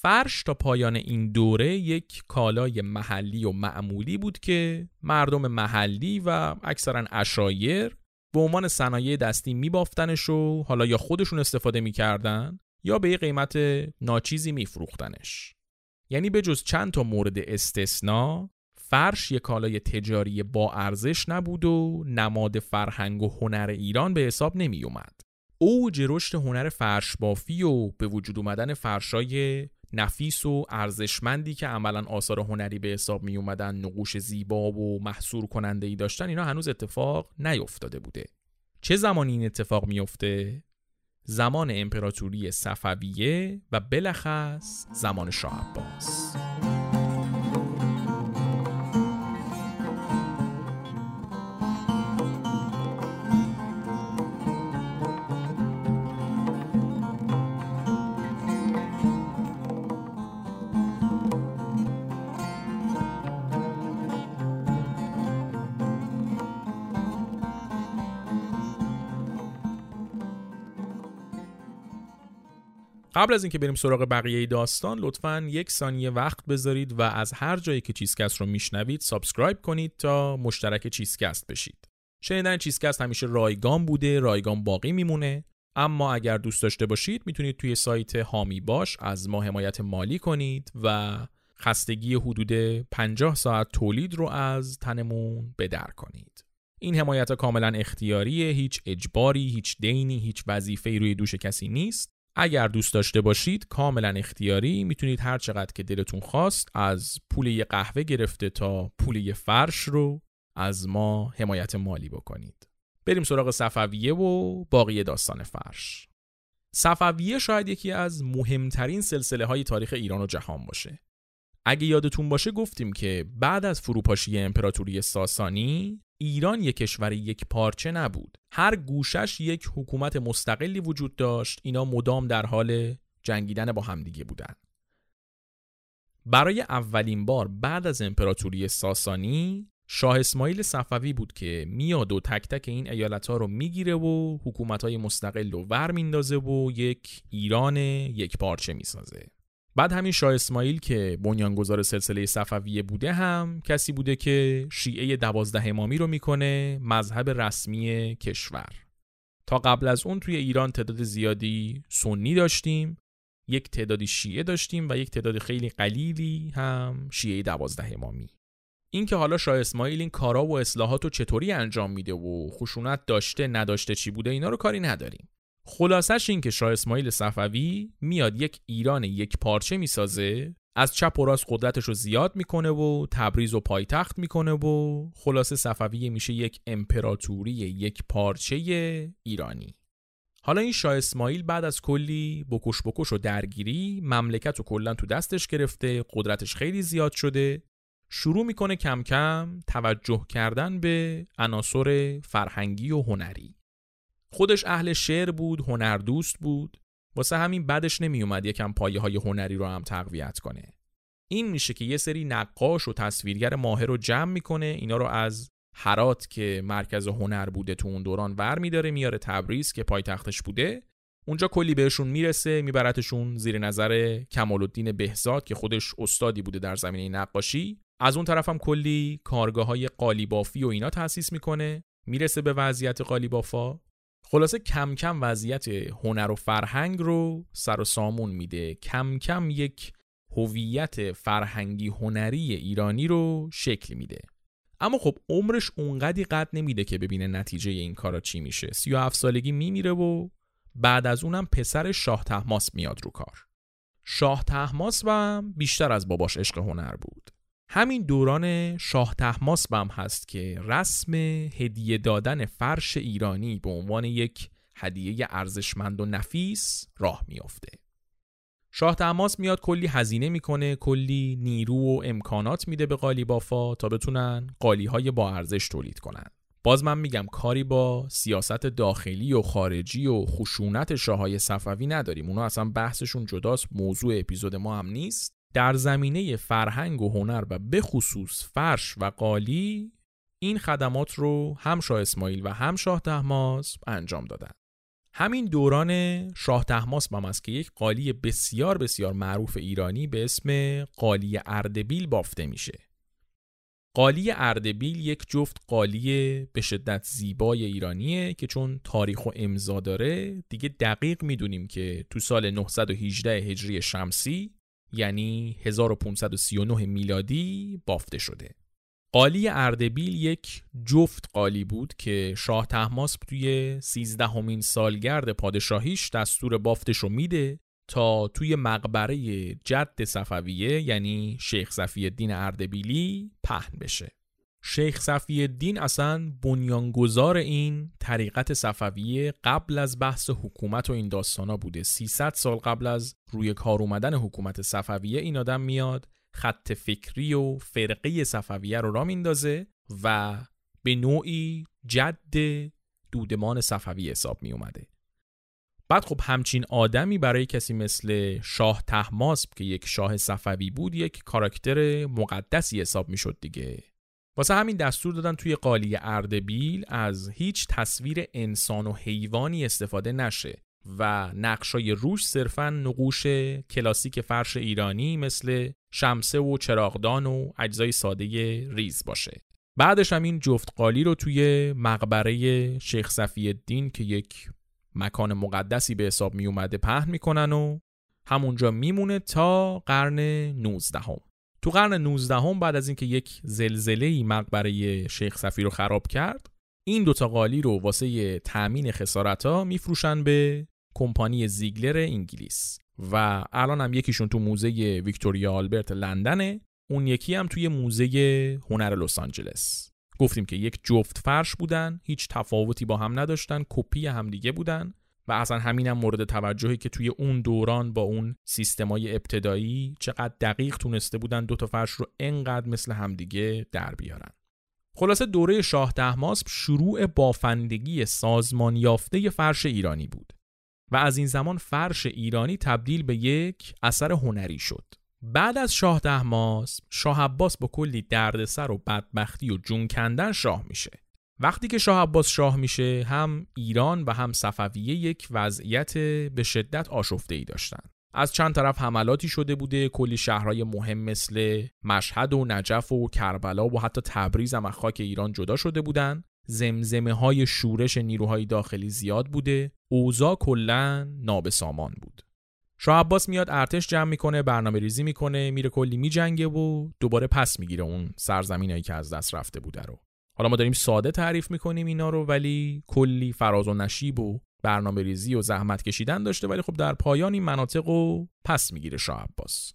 فرش تا پایان این دوره یک کالای محلی و معمولی بود که مردم محلی و اکثرا اشایر به عنوان صنایع دستی میبافتنش و حالا یا خودشون استفاده می‌کردن یا به قیمت ناچیزی میفروختنش. یعنی به جز چند تا مورد استثنا فرش یک کالای تجاری با ارزش نبود و نماد فرهنگ و هنر ایران به حساب نمی اومد. اوج رشد هنر فرش بافی و به وجود اومدن فرشای نفیس و ارزشمندی که عملا آثار هنری به حساب می اومدن نقوش زیبا و محصور کننده ای داشتن اینا هنوز اتفاق نیفتاده بوده چه زمانی این اتفاق میفته زمان امپراتوری صفویه و بلخص زمان شاه عباس. قبل از اینکه بریم سراغ بقیه داستان لطفا یک ثانیه وقت بذارید و از هر جایی که چیزکست رو میشنوید subscribe کنید تا مشترک چیزکست بشید. شنیدن چیزکست همیشه رایگان بوده رایگان باقی میمونه. اما اگر دوست داشته باشید می‌تونید توی سایت حامی باش از ما حمایت مالی کنید و خستگی حدود 50 ساعت تولید رو از تنمون بدر کنید. این حمایت کاملا اختیاریه هیچ اجباری هیچ دینی هیچ وظیفه‌ای روی دوش کسی نیست. اگر دوست داشته باشید کاملا اختیاری. می‌تونید هر چقدر که دلتون خواست از پول یه قهوه گرفته تا پول یه فرش رو از ما حمایت مالی بکنید. بریم سراغ صفویه و باقی داستان فرش. صفویه شاید یکی از مهمترین سلسله های تاریخ ایران و جهان باشه. اگه یادتون باشه گفتیم که بعد از فروپاشی امپراتوری ساسانی ایران یک کشور یک پارچه نبود. هر گوشش یک حکومت مستقلی وجود داشت. اینا مدام در حال جنگیدن با همدیگه بودن. برای اولین بار بعد از امپراتوری ساسانی شاه اسماعیل صفوی بود که میاد و تک تک این ایالت ها رو می‌گیره و حکومت های مستقل رو ور میندازه و یک ایران یک پارچه می‌سازه. بعد همین شاه اسماعیل که بنیانگذار سلسله صفویه بوده هم کسی بوده که شیعه دوازده امامی رو می‌کنه مذهب رسمی کشور. تا قبل از اون توی ایران تعداد زیادی سنی داشتیم یک تعدادی شیعه داشتیم و یک تعداد خیلی قلیلی هم شیعه دوازده امامی. این که حالا شاه اسماعیل این کارا و اصلاحات رو چطوری انجام میده و خشونت داشته نداشته چی بوده اینا رو کاری نداریم. خلاصش این که شاه اسماعیل صفوی میاد یک ایران یک پارچه می‌سازه از چپ و راست قدرتش رو زیاد می‌کنه و تبریز و پایتخت می‌کنه و خلاصه صفوی میشه یک امپراتوری یک پارچه ایرانی. حالا این شاه اسماعیل بعد از کلی بکش بکش و درگیری مملکت رو کلا تو دستش گرفته قدرتش خیلی زیاد شده. شروع می‌کنه کم کم توجه کردن به عناصر فرهنگی و هنری. خودش اهل شعر بود هنر دوست بود. واسه همین بعدش نمیومد یکم پایه های هنری رو هم تقویت کنه. این میشه که یه سری نقاش و تصویرگر ماهر رو جمع می‌کنه اینا رو از هرات که مرکز هنر بوده تو اون دوران ور میداره میاره تبریز که پایتختش بوده. اونجا کلی بهشون می‌رسه میبرتشون زیر نظر کمال الدین بهزاد که خودش استادی بوده در زمینه نقاشی. از اون طرف هم کلی کارگاه های قالیبافی و اینا تأسیس می‌کنه. می‌رسه به وضعیت قالیبافا. خلاصه کم کم وضعیت هنر و فرهنگ رو سر و سامون میده. کم کم یک هویت فرهنگی هنری ایرانی رو شکل میده. اما خب عمرش اونقدی قد نمیده که ببینه نتیجه این کارا چی میشه. 37 سالگی میمیره و بعد از اونم پسر شاه تحماس میاد رو کار. شاه تحماس هم بیشتر از باباش عشق هنر بود. همین دوران شاه تحماس بم هست که رسم هدیه دادن فرش ایرانی به عنوان یک هدیه ارزشمند و نفیس راه میافته. شاه تحماس میاد کلی هزینه می‌کنه کلی نیرو و امکانات میده به قالی بافا تا بتونن قالی های با ارزش تولید کنن. باز من میگم کاری با سیاست داخلی و خارجی و خشونت شاهای صفوی نداریم. اونا اصلا بحثشون جداست موضوع اپیزود ما هم نیست. در زمینه فرهنگ و هنر و به خصوص فرش و قالی این خدمات رو هم شاه اسماعیل و هم شاه تحماس انجام دادن. همین دوران شاه تحماس بم است که یک قالی بسیار بسیار معروف ایرانی به اسم قالی اردبیل بافته میشه. قالی اردبیل یک جفت قالی به شدت زیبای ایرانیه که چون تاریخ و امضا داره دیگه دقیق می‌دونیم که تو سال 918 هجری شمسی یعنی 1539 میلادی بافته شده. قالی اردبیل یک جفت قالی بود که شاه تحماس توی سیزدهمین سالگرد پادشاهیش دستور بافتش رو میده تا توی مقبره جد صفویه یعنی شیخ صفی الدین اردبیلی پهن بشه. شیخ صفی الدین اصلا بنیانگذار این طریقت صفویه قبل از بحث حکومت و این داستانا بوده. 300 سال قبل از روی کار اومدن حکومت صفویه این آدم میاد خط فکری و فرقه صفویه رو را میندازه و به نوعی جد دودمان صفوی حساب می اومده بعد خب همچین آدمی برای کسی مثل شاه تحماسب که یک شاه صفوی بود یک کاراکتر مقدسی حساب می‌شد دیگه. واسه همین دستور دادن توی قالی اردبیل از هیچ تصویر انسان و حیوانی استفاده نشه و نقشای روش صرفا نقوش کلاسیک فرش ایرانی مثل شمسه و چراغدان و اجزای ساده ریز باشه بعدش هم این جفت قالی رو توی مقبره شیخ صفی الدین که یک مکان مقدسی به حساب می اومده پهن می‌کنن و همونجا میمونه تا قرن 19 هم. تو قرن 19 هم بعد از اینکه یک زلزله مقبره شیخ صفی رو خراب کرد این دوتا قالی رو واسه تأمین خسارت ها میفروشن به کمپانی زیگلر انگلیس. و الان هم یکیشون تو موزه ویکتوریا آلبرت لندنه اون یکی هم توی موزه هنر لس آنجلس. گفتیم که یک جفت فرش بودن هیچ تفاوتی با هم نداشتن کپی همدیگه بودن. و اصلا همینم مورد توجهی که توی اون دوران با اون سیستمای ابتدایی چقدر دقیق تونسته بودن دو تا فرش رو انقدر مثل همدیگه در بیارن. خلاصه دوره شاه دهماسب شروع بافندگی سازمان یافته فرش ایرانی بود و از این زمان فرش ایرانی تبدیل به یک اثر هنری شد. بعد از شاه دهماسب شاه عباس با کلی دردسر و بدبختی و جون کندن شاه میشه. وقتی که شاه عباس شاه میشه هم ایران و هم صفویه یک وضعیت به شدت آشفته ای داشتن. از چند طرف حملاتی شده بوده کلی شهرهای مهم مثل مشهد و نجف و کربلا و حتی تبریز هم از خاک ایران جدا شده بودن. زمزمه های شورش نیروهای داخلی زیاد بوده. اوضاع کلا نابسامان بود. شاه عباس میاد ارتش جمع می‌کنه برنامه ریزی می‌کنه میره کلی میجنگه و دوباره پس می‌گیره اون سرزمینایی که از دست رفته بوده رو. حالا ما داریم ساده تعریف می‌کنیم اینا رو ولی کلی فراز و نشیب و برنامه ریزی و زحمت کشیدن داشته ولی خب در پایان این مناطق رو پس می‌گیره شاه عباس.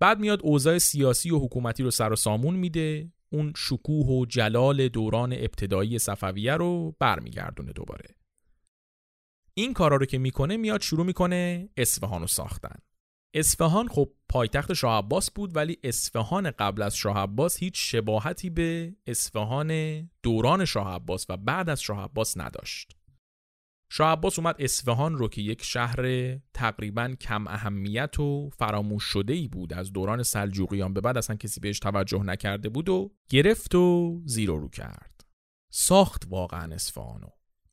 بعد میاد اوضاع سیاسی و حکومتی رو سر و سامون میده. اون شکوه و جلال دوران ابتدایی صفویه رو برمیگردونه دوباره. این کارا رو که می‌کنه میاد شروع می‌کنه اصفهان رو ساختن. اصفهان خب پایتخت شاه عباس بود ولی اصفهان قبل از شاه عباس هیچ شباهتی به اصفهان دوران شاه عباس و بعد از شاه عباس نداشت. شاه عباس اومد اصفهان رو که یک شهر تقریبا کم اهمیت و فراموش شده ای بود از دوران سلجوقیان به بعد اصلا کسی بهش توجه نکرده بود و گرفت و زیر رو کرد. ساخت واقعا اصفهانو.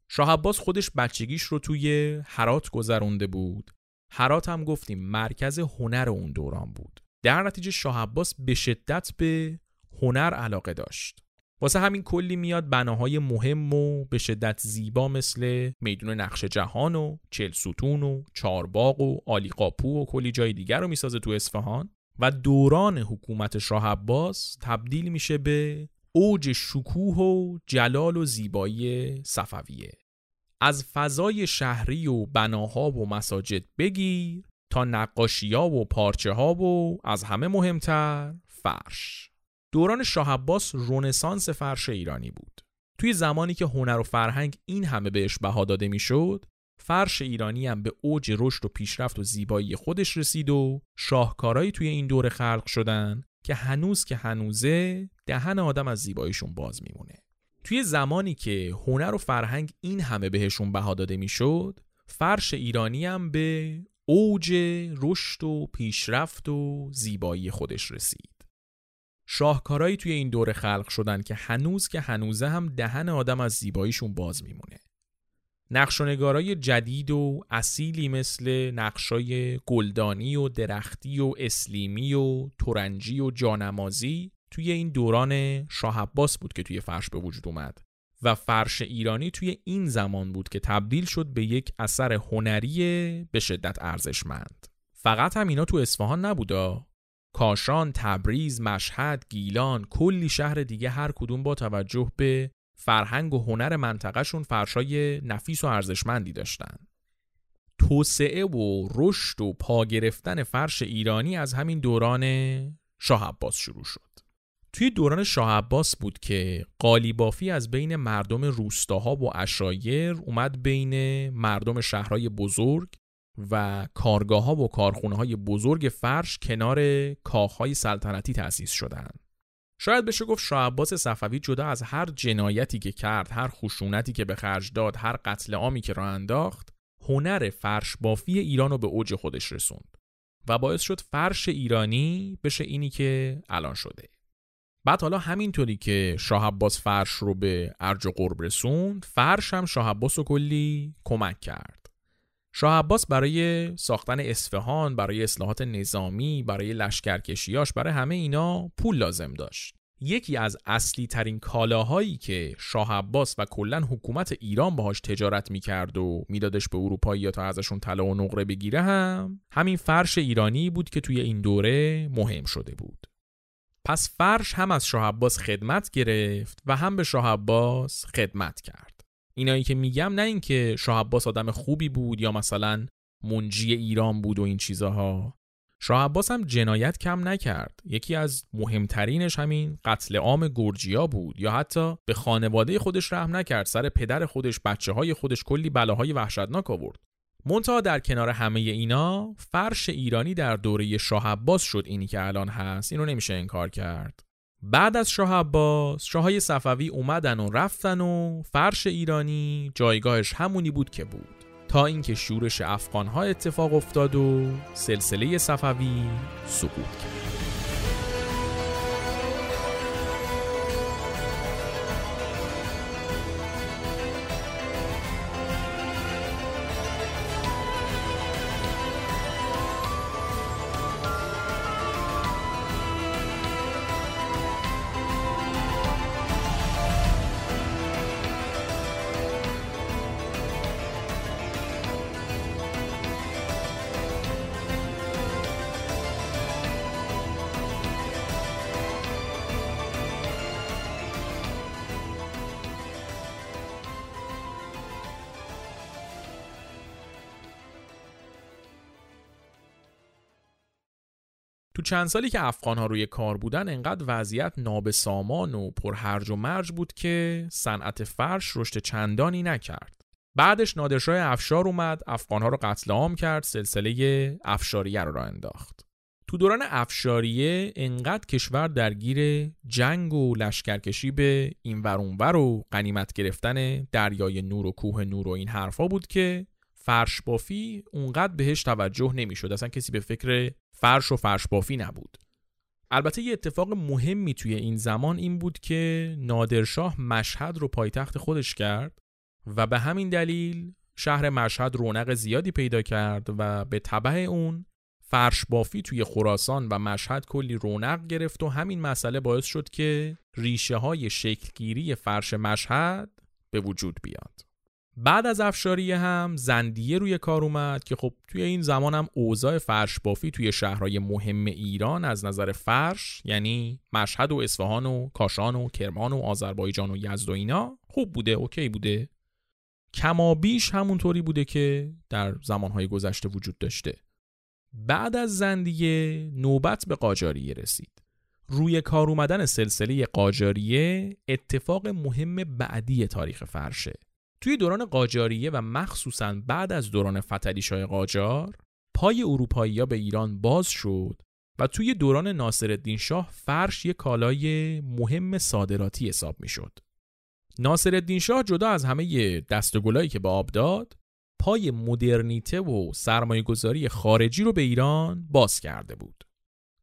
شاه عباس خودش بچگیش رو توی هرات گذرونده بود. هرات هم گفتیم مرکز هنر اون دوران بود. در نتیجه شاه عباس به شدت به هنر علاقه داشت. واسه همین کلی میاد بناهای مهم و به شدت زیبا مثل میدون نقش جهان و چل ستون و چارباغ و آلیقاپو و کلی جای دیگر رو می‌سازه تو اصفهان و دوران حکومت شاه عباس تبدیل میشه به اوج شکوه و جلال و زیبایی صفویه. از فضای شهری و بناها و مساجد بگیر تا نقاشی ها و پارچه ها و از همه مهمتر فرش. دوران شاه عباس رونسانس فرش ایرانی بود. توی زمانی که هنر و فرهنگ این همه بهش بها داده می‌شد فرش ایرانی هم به اوج رشد و پیشرفت و زیبایی خودش رسید و شاهکارایی توی این دوره خلق شدن که هنوز که هنوزه دهن آدم از زیباییشون باز میمونه. توی زمانی که هنر و فرهنگ این همه بهشون بها داده می‌شد فرش ایرانی هم به اوج رشد و پیشرفت و زیبایی خودش رسید. شاهکارایی توی این دوره خلق شدن که هنوز که هنوزه هم دهن آدم از زیباییشون باز میمونه. نقش و جدید و اصیلی مثل نقشای گلدانی و درختی و اسلیمی و تورنجی و جانمازی توی این دوران شاه عباس بود که توی فرش به وجود اومد و فرش ایرانی توی این زمان بود که تبدیل شد به یک اثر هنری به شدت ارزشمند فقط هم اینا تو اصفهان نبودا کاشان، تبریز، مشهد، گیلان، کلی شهر دیگه هر کدوم با توجه به فرهنگ و هنر منطقهشون فرشای نفیس و ارزشمندی داشتن. توسعه و رشد و پا گرفتن فرش ایرانی از همین دوران شاه عباس شروع شد. توی دوران شاه عباس بود که قالیبافی از بین مردم روستاها و اشایر اومد بین مردم شهرهای بزرگ و کارگاه ها و کارخونه های بزرگ فرش کنار کاخ های سلطنتی تأسیس شدند. شاید بشه گفت شاه عباس صفوی جدا از هر جنایتی که کرد، هر خشونتی که به خرج داد، هر قتل عامی که را انداخت، هنر فرش بافی ایران رو به اوج خودش رسوند و باعث شد فرش ایرانی بشه اینی که الان شده. بعد حالا همینطوری که شاه عباس فرش رو به ارج و قرب رسوند، فرش هم شاه عباس رو کلی کمک کرد. شاه عباس برای ساختن اصفهان، برای اصلاحات نظامی، برای لشکرکشیاش، برای همه اینا پول لازم داشت. یکی از اصلی ترین کالاهایی که شاه عباس و کلا حکومت ایران باهاش تجارت می‌کرد و میدادش به اروپایی تا ازشون طلا و نقره بگیره هم همین فرش ایرانی بود که توی این دوره مهم شده بود. پس فرش هم از شاه عباس خدمت گرفت و هم به شاه عباس خدمت کرد. اینایی که میگم نه اینکه شاه عباس آدم خوبی بود یا مثلا منجی ایران بود و این چیزاها. شاه عباس هم جنایت کم نکرد. یکی از مهمترینش همین قتل عام گرجیا بود یا حتی به خانواده خودش رحم نکرد. سر پدر خودش بچه های خودش کلی بلاهای وحشتناک آورد. منتها در کنار همه اینا فرش ایرانی در دوره شاه عباس شد اینی که الان هست. اینو نمیشه انکار کرد. بعد از شاه عباس شاهای صفوی اومدن و رفتن و فرش ایرانی جایگاهش همونی بود که بود. تا اینکه شورش افغانها اتفاق افتاد و سلسله صفوی سقوط کرد. تو چند سالی که افغان ها روی کار بودن انقدر وضعیت نابسامان و پرهرج و مرج بود که صنعت فرش رشد چندانی نکرد. بعدش نادرشاه افشار اومد افغان ها رو قتل عام کرد سلسله افشاریه رو را انداخت. تو دوران افشاریه انقدر کشور درگیر جنگ و لشکرکشی به این ور و قنیمت گرفتن دریای نور و کوه نور و این حرفا بود که فرش بافی اونقدر بهش توجه نمی‌شد اصلا کسی به فکر فرش و فرش بافی نبود البته یه اتفاق مهمی توی این زمان این بود که نادرشاه مشهد رو پایتخت خودش کرد و به همین دلیل شهر مشهد رونق زیادی پیدا کرد و به طبع اون فرش بافی توی خراسان و مشهد کلی رونق گرفت و همین مسئله باعث شد که ریشه های شکلگیری فرش مشهد به وجود بیاد. بعد از افشاریه هم زندیه روی کار اومد که خب توی این زمان هم اوضاع فرش بافی توی شهرهای مهم ایران از نظر فرش یعنی مشهد و اصفهان و کاشان و کرمان و آذربایجان و یزد و اینا خوب بوده اوکی بوده. کما بیش همونطوری بوده که در زمانهای گذشته وجود داشته. بعد از زندیه نوبت به قاجاریه رسید. روی کار اومدن سلسله قاجاریه اتفاق مهم بعدی تاریخ فرشه. توی دوران قاجاریه و مخصوصا بعد از دوران فتلیشای قاجار پای اروپایی به ایران باز شد و توی دوران ناصرالدین شاه فرش یک کالای مهم صادراتی حساب می شد. ناصرالدین شاه جدا از همه دستگلایی که به آب داد پای مدرنیته و سرمایه گذاری خارجی رو به ایران باز کرده بود.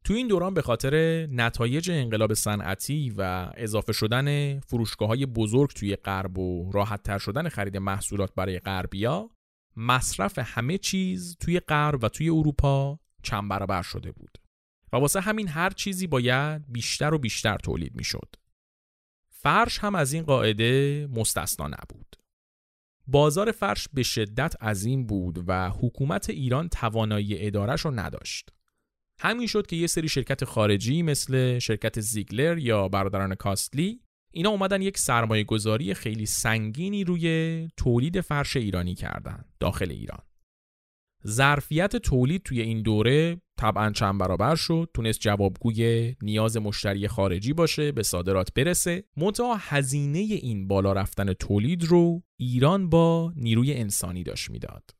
تو این دوران به خاطر نتایج انقلاب صنعتی و اضافه شدن فروشگاه های بزرگ توی غرب و راحت تر شدن خرید محصولات برای غربیا مصرف همه چیز توی غرب و توی اروپا چند برابر شده بود و واسه همین هر چیزی باید بیشتر و بیشتر تولید می‌شد. فرش هم از این قاعده مستثنا نبود. بازار فرش به شدت عظیم بود و حکومت ایران توانایی ادارش رو نداشت. همین شد که یه سری شرکت خارجی مثل شرکت زیگلر یا برادران کاستلی اینا اومدن یک سرمایه گذاری خیلی سنگینی روی تولید فرش ایرانی کردن داخل ایران. ظرفیت تولید توی این دوره طبعا چند برابر شد تونست جوابگوی نیاز مشتری خارجی باشه به صادرات برسه. منتها هزینه این بالا رفتن تولید رو ایران با نیروی انسانی داشت می‌داد.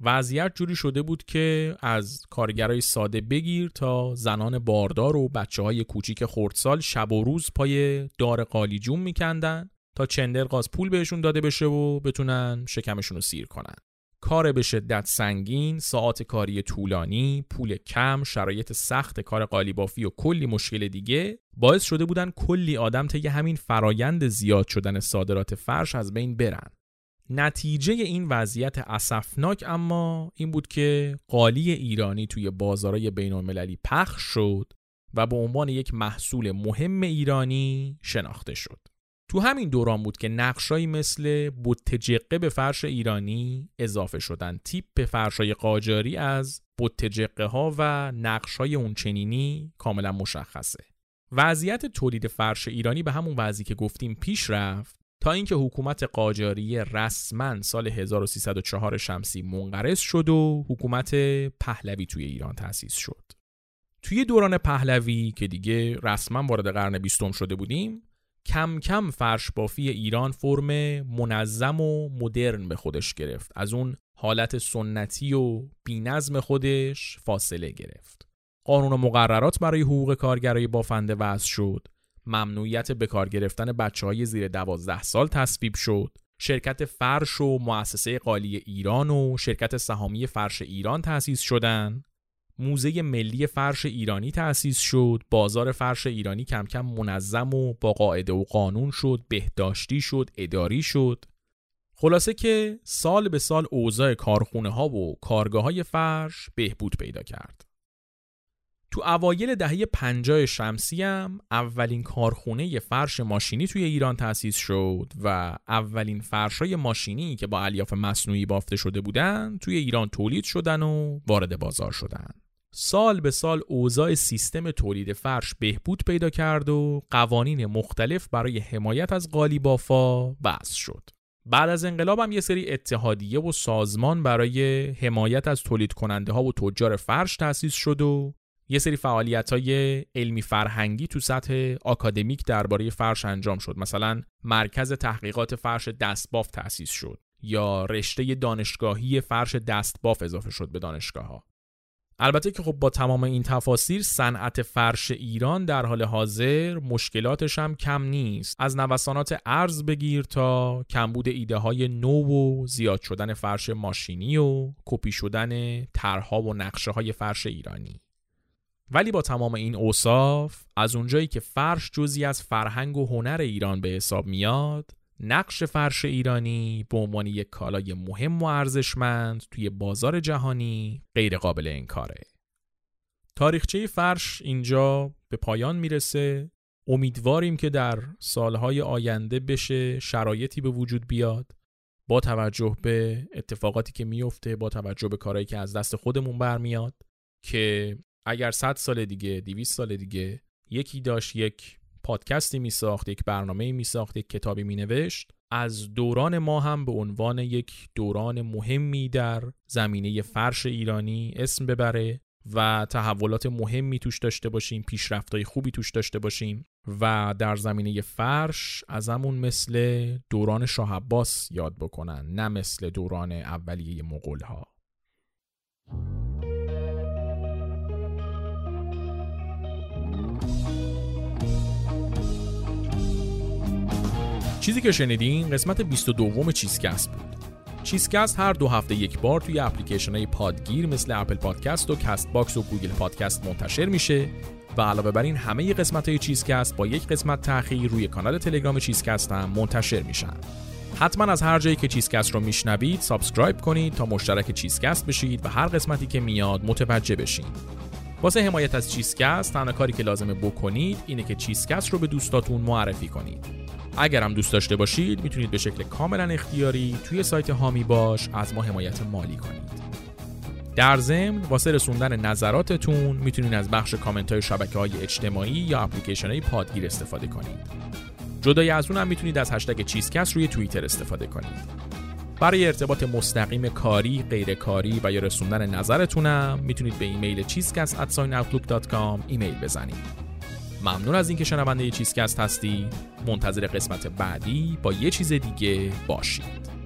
وضعیت جوری شده بود که از کارگرای ساده بگیر تا زنان باردار و بچه های کوچیک خردسال شب و روز پای دار قالیجون میکندن تا چندر قاز پول بهشون داده بشه و بتونن شکمشون رو سیر کنن. کار به شدت سنگین، ساعت کاری طولانی، پول کم، شرایط سخت کار قالیبافی و کلی مشکل دیگه باعث شده بودن کلی آدم طی همین فرایند زیاد شدن صادرات فرش از بین برن. نتیجه این وضعیت اسفناک اما این بود که قالی ایرانی توی بازارهای بین المللی پخش شد و به عنوان یک محصول مهم ایرانی شناخته شد. تو همین دوران بود که نقشایی مثل بوتجقه به فرش ایرانی اضافه شدن. تیپ فرشای قاجاری از بوتجقه ها و نقشای اونچنینی کاملا مشخصه. وضعیت تولید فرش ایرانی به همون وضعی که گفتیم پیش رفت تا اینکه حکومت قاجاری رسما سال 1304 شمسی منقرض شد و حکومت پهلوی توی ایران تأسیس شد. توی دوران پهلوی که دیگه رسما وارد قرن بیستم شده بودیم کم کم فرش بافی ایران فرم منظم و مدرن به خودش گرفت. از اون حالت سنتی و بینظم خودش فاصله گرفت. قانون و مقررات برای حقوق کارگرای بافنده وضع شد. ممنوعیت به کار گرفتن بچه های زیر دوازده سال تصویب شد. شرکت فرش و مؤسسه قالی ایران و شرکت سهامی فرش ایران تأسیس شدند موزه ملی فرش ایرانی تأسیس شد. بازار فرش ایرانی کم کم منظم و با قاعده و قانون شد. بهداشتی شد. اداری شد. خلاصه که سال به سال اوضاع کارخونه ها و کارگاه های فرش بهبود پیدا کرد. تو اوایل دهه 50 شمسی هم اولین کارخونه فرش ماشینی توی ایران تأسیس شد و اولین فرشای ماشینی که با الیاف مصنوعی بافته شده بودن توی ایران تولید شدن و وارد بازار شدن. سال به سال اوضاع سیستم تولید فرش بهبود پیدا کرد و قوانین مختلف برای حمایت از قالیبافا وضع شد. بعد از انقلاب هم یه سری اتحادیه و سازمان برای حمایت از تولید کننده ها و تجار فرش تأسیس شد و یه سری فعالیت های علمی فرهنگی تو سطح آکادمیک درباره فرش انجام شد. مثلا مرکز تحقیقات فرش دستباف تأسیس شد یا رشته دانشگاهی فرش دستباف اضافه شد به دانشگاه ها البته که خب با تمام این تفاصیل صنعت فرش ایران در حال حاضر مشکلاتش هم کم نیست. از نوسانات ارز بگیر تا کمبود ایده های نو و زیاد شدن فرش ماشینی و کپی شدن طرحها و نقشه های فرش ایرانی. ولی با تمام این اوصاف از اونجایی که فرش جزی از فرهنگ و هنر ایران به حساب میاد نقش فرش ایرانی به عنوان یک کالای مهم و ارزشمند توی بازار جهانی غیر قابل انکاره. تاریخچه فرش اینجا به پایان می‌رسه. امیدواریم که در سالهای آینده بشه شرایطی به وجود بیاد با توجه به اتفاقاتی که میفته با توجه به کارهایی که از دست خودمون برمیاد که اگر 100 سال دیگه 200 سال دیگه یکی داشت یک پادکستی می ساخت یک برنامه می ساخت یک کتابی می نوشت از دوران ما هم به عنوان یک دوران مهمی در زمینه فرش ایرانی اسم ببره و تحولات مهمی توش داشته باشیم پیشرفتهای خوبی توش داشته باشیم و در زمینه فرش از همون مثل دوران شاه عباس یاد بکنن نه مثل دوران اولیه مغول ها چیزی که شنیدین قسمت 22 چیزکست بود. چیزکست هر دو هفته یک بار توی اپلیکیشن های پادگیر مثل اپل پادکست و کست باکس و گوگل پادکست منتشر میشه و علاوه بر این همه قسمت های چیزکست با یک قسمت تاخیر روی کانال تلگرام چیزکست هم منتشر میشن. حتما از هر جایی که چیزکست رو میشنوید subscribe کنید تا مشترک چیزکست بشید و هر قسمتی که میاد متوجه بشین. واسه حمایت از چیزکست تنها کاری که لازمه بکنید اینه که چیزکست رو به دوستاتون معرفی کنید. اگر هم دوست داشته باشید می‌تونید به شکل کاملا اختیاری توی سایت هامی باش از ما حمایت مالی کنید. در ضمن واسه رسوندن نظراتتون می‌تونید از بخش کامنت های شبکه های اجتماعی یا اپلیکیشن های پادگیر استفاده کنید. جدای از اون هم می‌تونید از هشتگ چیزکست روی توییتر استفاده کنید. برای ارتباط مستقیم کاری، غیر کاری و یا رسوندن نظرتونم می‌تونید به ایمیل چیزکست ایمیل بزنید. ممنون از اینکه شنونده چیزکست هستی. منتظر قسمت بعدی با یه چیز دیگه باشید.